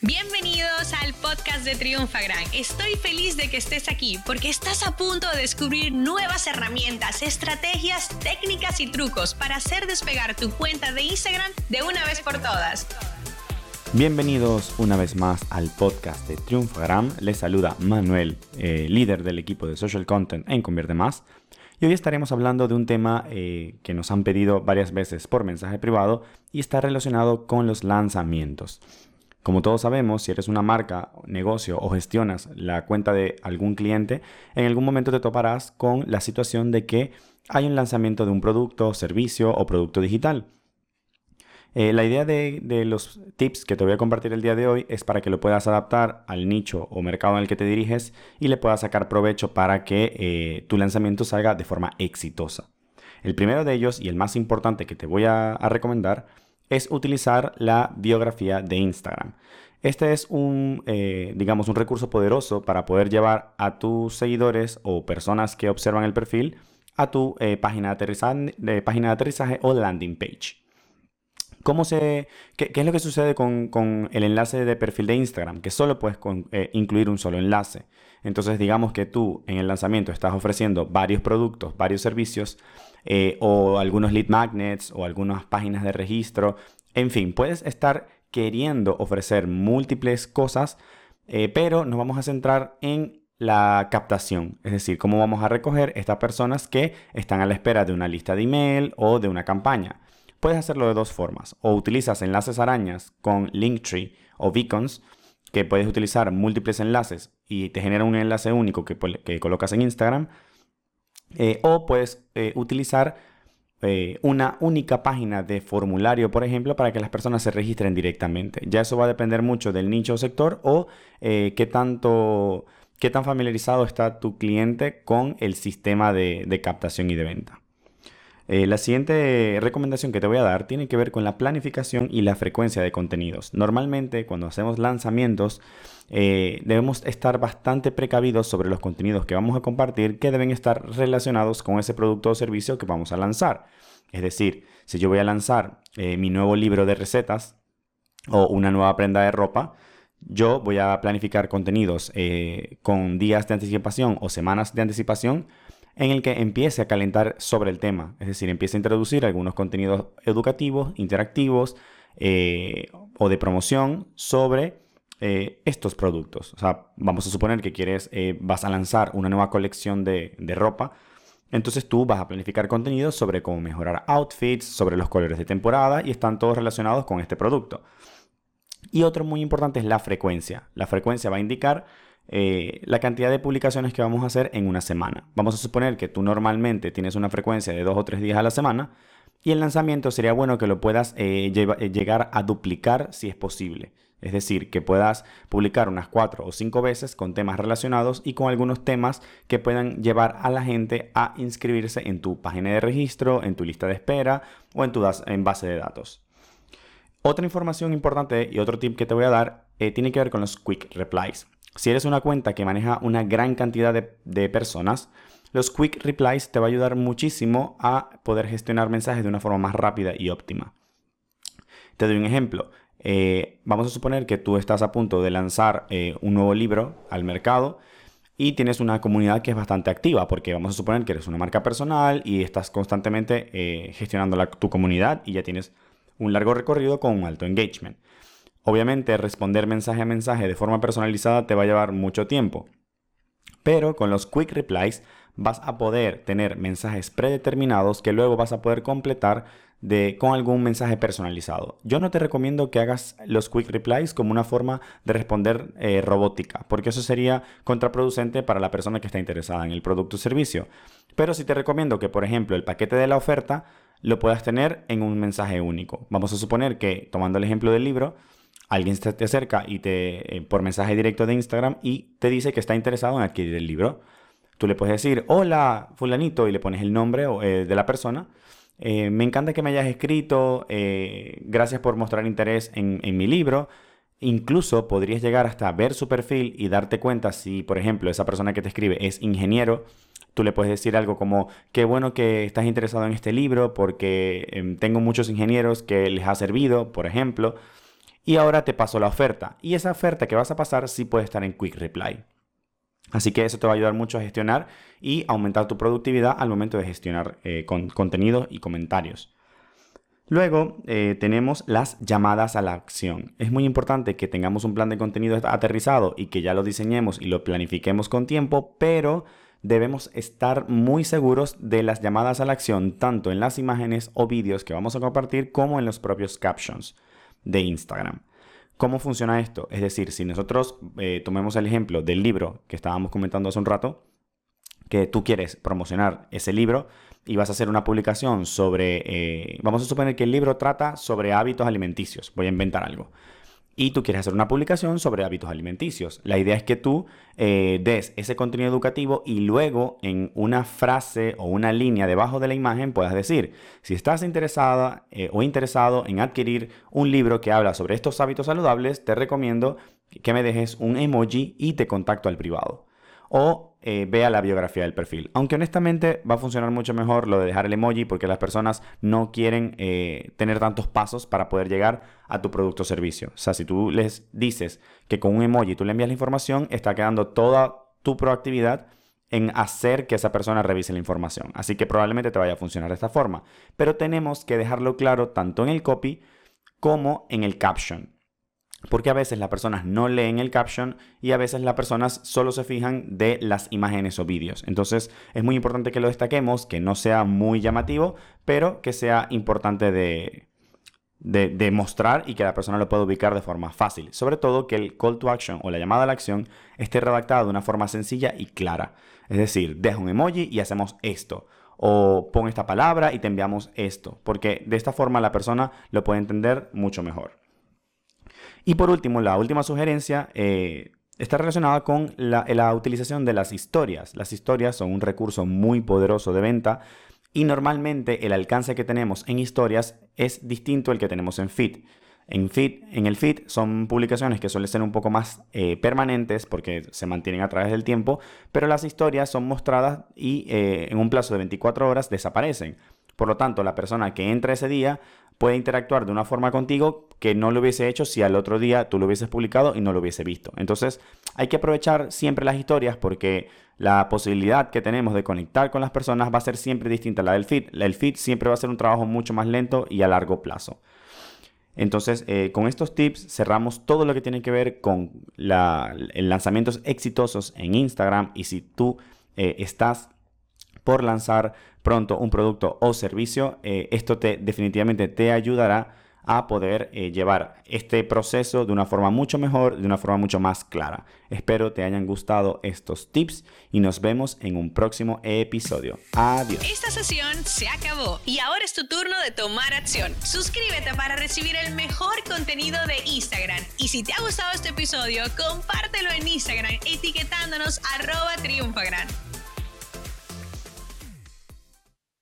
Bienvenidos al podcast de Triunfagram. Estoy feliz de que estés aquí porque estás a punto de descubrir nuevas herramientas, estrategias, técnicas y trucos para hacer despegar tu cuenta de Instagram de una vez por todas. Bienvenidos una vez más al podcast de Triunfagram. Les saluda Manuel, eh, líder del equipo de Social Content en Convierte Más. Y hoy estaremos hablando de un tema eh, que nos han pedido varias veces por mensaje privado y está relacionado con los lanzamientos. Como todos sabemos, si eres una marca, negocio o gestionas la cuenta de algún cliente, en algún momento te toparás con la situación de que hay un lanzamiento de un producto, servicio o producto digital. Eh, la idea de, los tips que te voy a compartir el día de hoy es para que lo puedas adaptar al nicho o mercado en el que te diriges y le puedas sacar provecho para que eh, tu lanzamiento salga de forma exitosa. El primero de ellos y el más importante que te voy a recomendar es utilizar la biografía de Instagram. Este es un, eh, digamos, un recurso poderoso para poder llevar a tus seguidores o personas que observan el perfil a tu eh, página, de aterrizaje, de página de aterrizaje o landing page. ¿Cómo se, qué, es lo que sucede con, el enlace de perfil de Instagram? Que solo puedes eh, incluir un solo enlace. Entonces, digamos que tú en el lanzamiento estás ofreciendo varios productos, varios servicios, eh, o algunos lead magnets o algunas páginas de registro. En fin, puedes estar queriendo ofrecer múltiples cosas, eh, pero nos vamos a centrar en la captación, es decir, cómo vamos a recoger estas personas que están a la espera de una lista de email o de una campaña. Puedes hacerlo de dos formas, o utilizas enlaces arañas con Linktree o Beacons, que puedes utilizar múltiples enlaces y te genera un enlace único que, colocas en Instagram, eh, o puedes eh, utilizar eh, una única página de formulario, por ejemplo, para que las personas se registren directamente. Ya eso va a depender mucho del nicho o sector o qué tanto qué tan familiarizado está tu cliente con el sistema de captación y de venta. Eh, la siguiente recomendación que te voy a dar tiene que ver con la planificación y la frecuencia de contenidos. Normalmente cuando hacemos lanzamientos eh, debemos estar bastante precavidos sobre los contenidos que vamos a compartir que deben estar relacionados con ese producto o servicio que vamos a lanzar. Es decir, si yo voy a lanzar eh, mi nuevo libro de recetas o una nueva prenda de ropa, yo voy a planificar contenidos con días de anticipación o semanas de anticipación en el que empiece a calentar sobre el tema, es decir, empiece a introducir algunos contenidos educativos, interactivos eh, o de promoción sobre eh, estos productos. O sea, vamos a suponer que quieres, eh, vas a lanzar una nueva colección de, de ropa, entonces tú vas a planificar contenidos sobre cómo mejorar outfits, sobre los colores de temporada y están todos relacionados con este producto. Y otro muy importante es la frecuencia. La frecuencia va a indicar eh, la cantidad de publicaciones que vamos a hacer en una semana. Vamos a suponer que tú normalmente tienes una frecuencia de dos o tres días a la semana y el lanzamiento sería bueno que lo puedas eh, eh, llegar a duplicar si es posible. Es decir, que puedas publicar unas cuatro o cinco veces con temas relacionados y con algunos temas que puedan llevar a la gente a inscribirse en tu página de registro, en tu lista de espera o en tu base de datos. Otra información importante y otro tip que te voy a dar tiene que ver con los quick replies. Si eres una cuenta que maneja una gran cantidad de, personas, los Quick Replies te va a ayudar muchísimo a poder gestionar mensajes de una forma más rápida y óptima. Te doy un ejemplo. Eh, vamos a suponer que tú estás a punto de lanzar eh, un nuevo libro al mercado y tienes una comunidad que es bastante activa, porque vamos a suponer que eres una marca personal y estás constantemente eh, gestionando tu comunidad y ya tienes un largo recorrido con un alto engagement. Obviamente responder mensaje a mensaje de forma personalizada te va a llevar mucho tiempo. Pero con los quick replies vas a poder tener mensajes predeterminados que luego vas a poder completar de, con algún mensaje personalizado. Yo no te recomiendo que hagas los quick replies como una forma de responder eh, robótica, porque eso sería contraproducente para la persona que está interesada en el producto o servicio. Pero sí te recomiendo que, por ejemplo, el paquete de la oferta lo puedas tener en un mensaje único. Vamos a suponer que, tomando el ejemplo del libro, alguien te acerca y te, eh, por mensaje directo de Instagram y te dice que está interesado en adquirir el libro. Tú le puedes decir, hola, fulanito, y le pones el nombre eh, de la persona. Eh, me encanta que me hayas escrito, gracias por mostrar interés en, mi libro. Incluso podrías llegar hasta ver su perfil y darte cuenta si, por ejemplo, esa persona que te escribe es ingeniero. Tú le puedes decir algo como, qué bueno que estás interesado en este libro porque em, tengo muchos ingenieros que les ha servido, por ejemplo y ahora te paso la oferta. Y esa oferta que vas a pasar sí puede estar en Quick Reply. Así que eso te va a ayudar mucho a gestionar y aumentar tu productividad al momento de gestionar eh, con, contenido y comentarios. Luego eh, tenemos las llamadas a la acción. Es muy importante que tengamos un plan de contenido aterrizado y que ya lo diseñemos y lo planifiquemos con tiempo, pero debemos estar muy seguros de las llamadas a la acción tanto en las imágenes o vídeos que vamos a compartir como en los propios captions de Instagram. ¿Cómo funciona esto? Es decir, si nosotros eh, tomemos el ejemplo del libro que estábamos comentando hace un rato, que tú quieres promocionar ese libro y vas a hacer una publicación sobre, eh, vamos a suponer que el libro trata sobre hábitos alimenticios, voy a inventar algo y tú quieres hacer una publicación sobre hábitos alimenticios. La idea es que tú eh, des ese contenido educativo y luego en una frase o una línea debajo de la imagen puedas decir, si estás interesada eh, o interesado en adquirir un libro que habla sobre estos hábitos saludables, te recomiendo que me dejes un emoji y te contacto al privado o eh, vea la biografía del perfil. Aunque honestamente va a funcionar mucho mejor lo de dejar el emoji porque las personas no quieren eh, tener tantos pasos para poder llegar a tu producto o servicio. O sea, si tú les dices que con un emoji tú le envías la información, está quedando toda tu proactividad en hacer que esa persona revise la información. Así que probablemente te vaya a funcionar de esta forma. Pero tenemos que dejarlo claro tanto en el copy como en el caption. Porque a veces las personas no leen el caption y a veces las personas solo se fijan de las imágenes o vídeos. Entonces es muy importante que lo destaquemos, que no sea muy llamativo, pero que sea importante de, de, mostrar y que la persona lo pueda ubicar de forma fácil. Sobre todo que el call to action o la llamada a la acción esté redactada de una forma sencilla y clara. Es decir, deja un emoji y hacemos esto. O pon esta palabra y te enviamos esto. Porque de esta forma la persona lo puede entender mucho mejor. Y por último, la última sugerencia eh, está relacionada con la, utilización de las historias. Las historias son un recurso muy poderoso de venta y normalmente el alcance que tenemos en historias es distinto al que tenemos en feed. En, feed, en el feed son publicaciones que suelen ser un poco más eh, permanentes porque se mantienen a través del tiempo, pero las historias son mostradas y eh, en un plazo de 24 horas desaparecen. Por lo tanto, la persona que entra ese día puede interactuar de una forma contigo que no lo hubiese hecho si al otro día tú lo hubieses publicado y no lo hubiese visto. Entonces hay que aprovechar siempre las historias porque la posibilidad que tenemos de conectar con las personas va a ser siempre distinta a la del feed. El feed siempre va a ser un trabajo mucho más lento y a largo plazo. Entonces, eh, con estos tips cerramos todo lo que tiene que ver con lanzamientos exitosos en Instagram y si tú eh, estás por lanzar pronto un producto o servicio, eh, esto te definitivamente te ayudará a poder eh, llevar este proceso de una forma mucho mejor, de una forma mucho más clara. Espero te hayan gustado estos tips y nos vemos en un próximo episodio. Adiós. Esta sesión se acabó y ahora es tu turno de tomar acción. Suscríbete para recibir el mejor contenido de Instagram y si te ha gustado este episodio, compártelo en Instagram etiquetándonos arroba triunfagran.